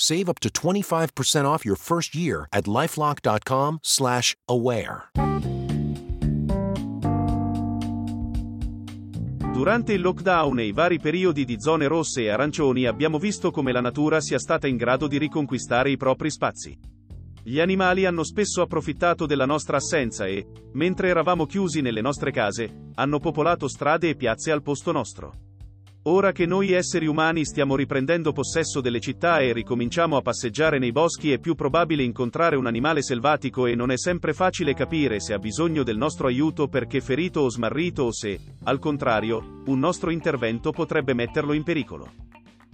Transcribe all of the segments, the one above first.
Save up to 25% off your first year at lifelock.com/aware. Durante il lockdown e i vari periodi di zone rosse e arancioni abbiamo visto come la natura sia stata in grado di riconquistare i propri spazi. Gli animali hanno spesso approfittato della nostra assenza e, mentre eravamo chiusi nelle nostre case, hanno popolato strade e piazze al posto nostro. Ora che noi esseri umani stiamo riprendendo possesso delle città e ricominciamo a passeggiare nei boschi è più probabile incontrare un animale selvatico e non è sempre facile capire se ha bisogno del nostro aiuto perché ferito o smarrito o se, al contrario, un nostro intervento potrebbe metterlo in pericolo.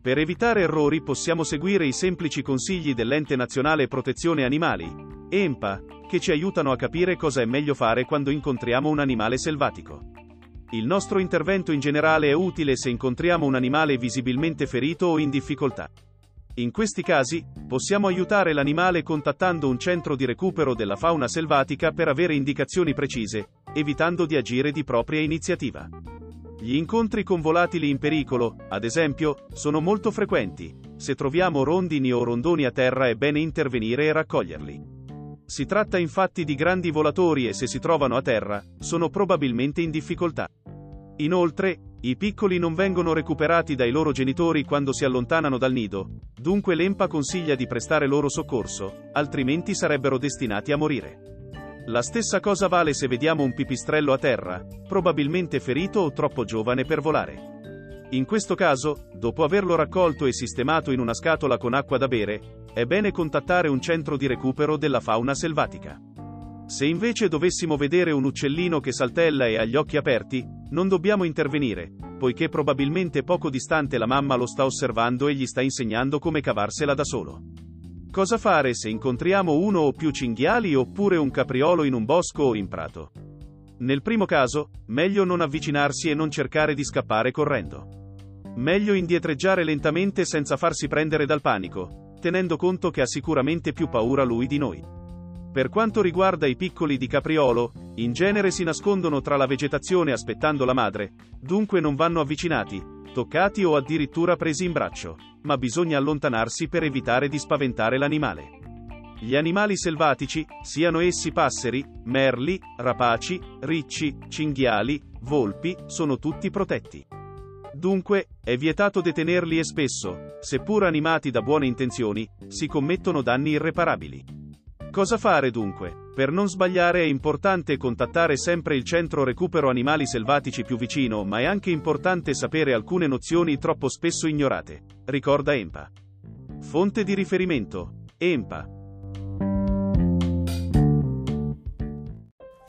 Per evitare errori possiamo seguire i semplici consigli dell'Ente Nazionale Protezione Animali, EMPA, che ci aiutano a capire cosa è meglio fare quando incontriamo un animale selvatico. Il nostro intervento in generale è utile se incontriamo un animale visibilmente ferito o in difficoltà. In questi casi, possiamo aiutare l'animale contattando un centro di recupero della fauna selvatica per avere indicazioni precise, evitando di agire di propria iniziativa. Gli incontri con volatili in pericolo, ad esempio, sono molto frequenti. Se troviamo rondini o rondoni a terra è bene intervenire e raccoglierli. Si tratta infatti di grandi volatori e se si trovano a terra, sono probabilmente in difficoltà. Inoltre, i piccoli non vengono recuperati dai loro genitori quando si allontanano dal nido, dunque l'EMPA consiglia di prestare loro soccorso, altrimenti sarebbero destinati a morire. La stessa cosa vale se vediamo un pipistrello a terra, probabilmente ferito o troppo giovane per volare. In questo caso, dopo averlo raccolto e sistemato in una scatola con acqua da bere, è bene contattare un centro di recupero della fauna selvatica. Se invece dovessimo vedere un uccellino che saltella e ha gli occhi aperti, non dobbiamo intervenire, poiché probabilmente poco distante la mamma lo sta osservando e gli sta insegnando come cavarsela da solo. Cosa fare se incontriamo uno o più cinghiali oppure un capriolo in un bosco o in prato? Nel primo caso, meglio non avvicinarsi e non cercare di scappare correndo. Meglio indietreggiare lentamente senza farsi prendere dal panico, tenendo conto che ha sicuramente più paura lui di noi. Per quanto riguarda i piccoli di capriolo, in genere si nascondono tra la vegetazione aspettando la madre, dunque non vanno avvicinati, toccati o addirittura presi in braccio, ma bisogna allontanarsi per evitare di spaventare l'animale. Gli animali selvatici, siano essi passeri, merli, rapaci, ricci, cinghiali, volpi, sono tutti protetti. Dunque, è vietato detenerli e spesso, seppur animati da buone intenzioni, si commettono danni irreparabili. Cosa fare dunque? Per non sbagliare è importante contattare sempre il centro recupero animali selvatici più vicino, ma è anche importante sapere alcune nozioni troppo spesso ignorate. Ricorda EMPA. Fonte di riferimento. EMPA.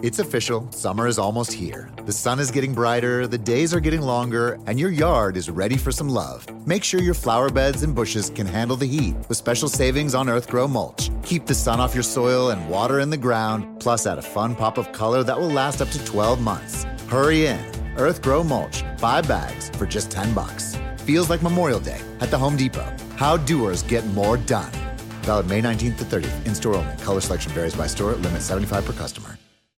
It's official, summer is almost here. The sun is getting brighter, the days are getting longer, and your yard is ready for some love. Make sure your flower beds and bushes can handle the heat with special savings on Earthgrow mulch. Keep the sun off your soil and water in the ground, plus add a fun pop of color that will last up to 12 months. Hurry in. Earthgrow mulch, 5 bags for just 10 bucks. Feels like Memorial Day at the Home Depot. How doers get more done. Valid May 19th to 30th. In store only. Color selection varies by store. Limit 75 per customer.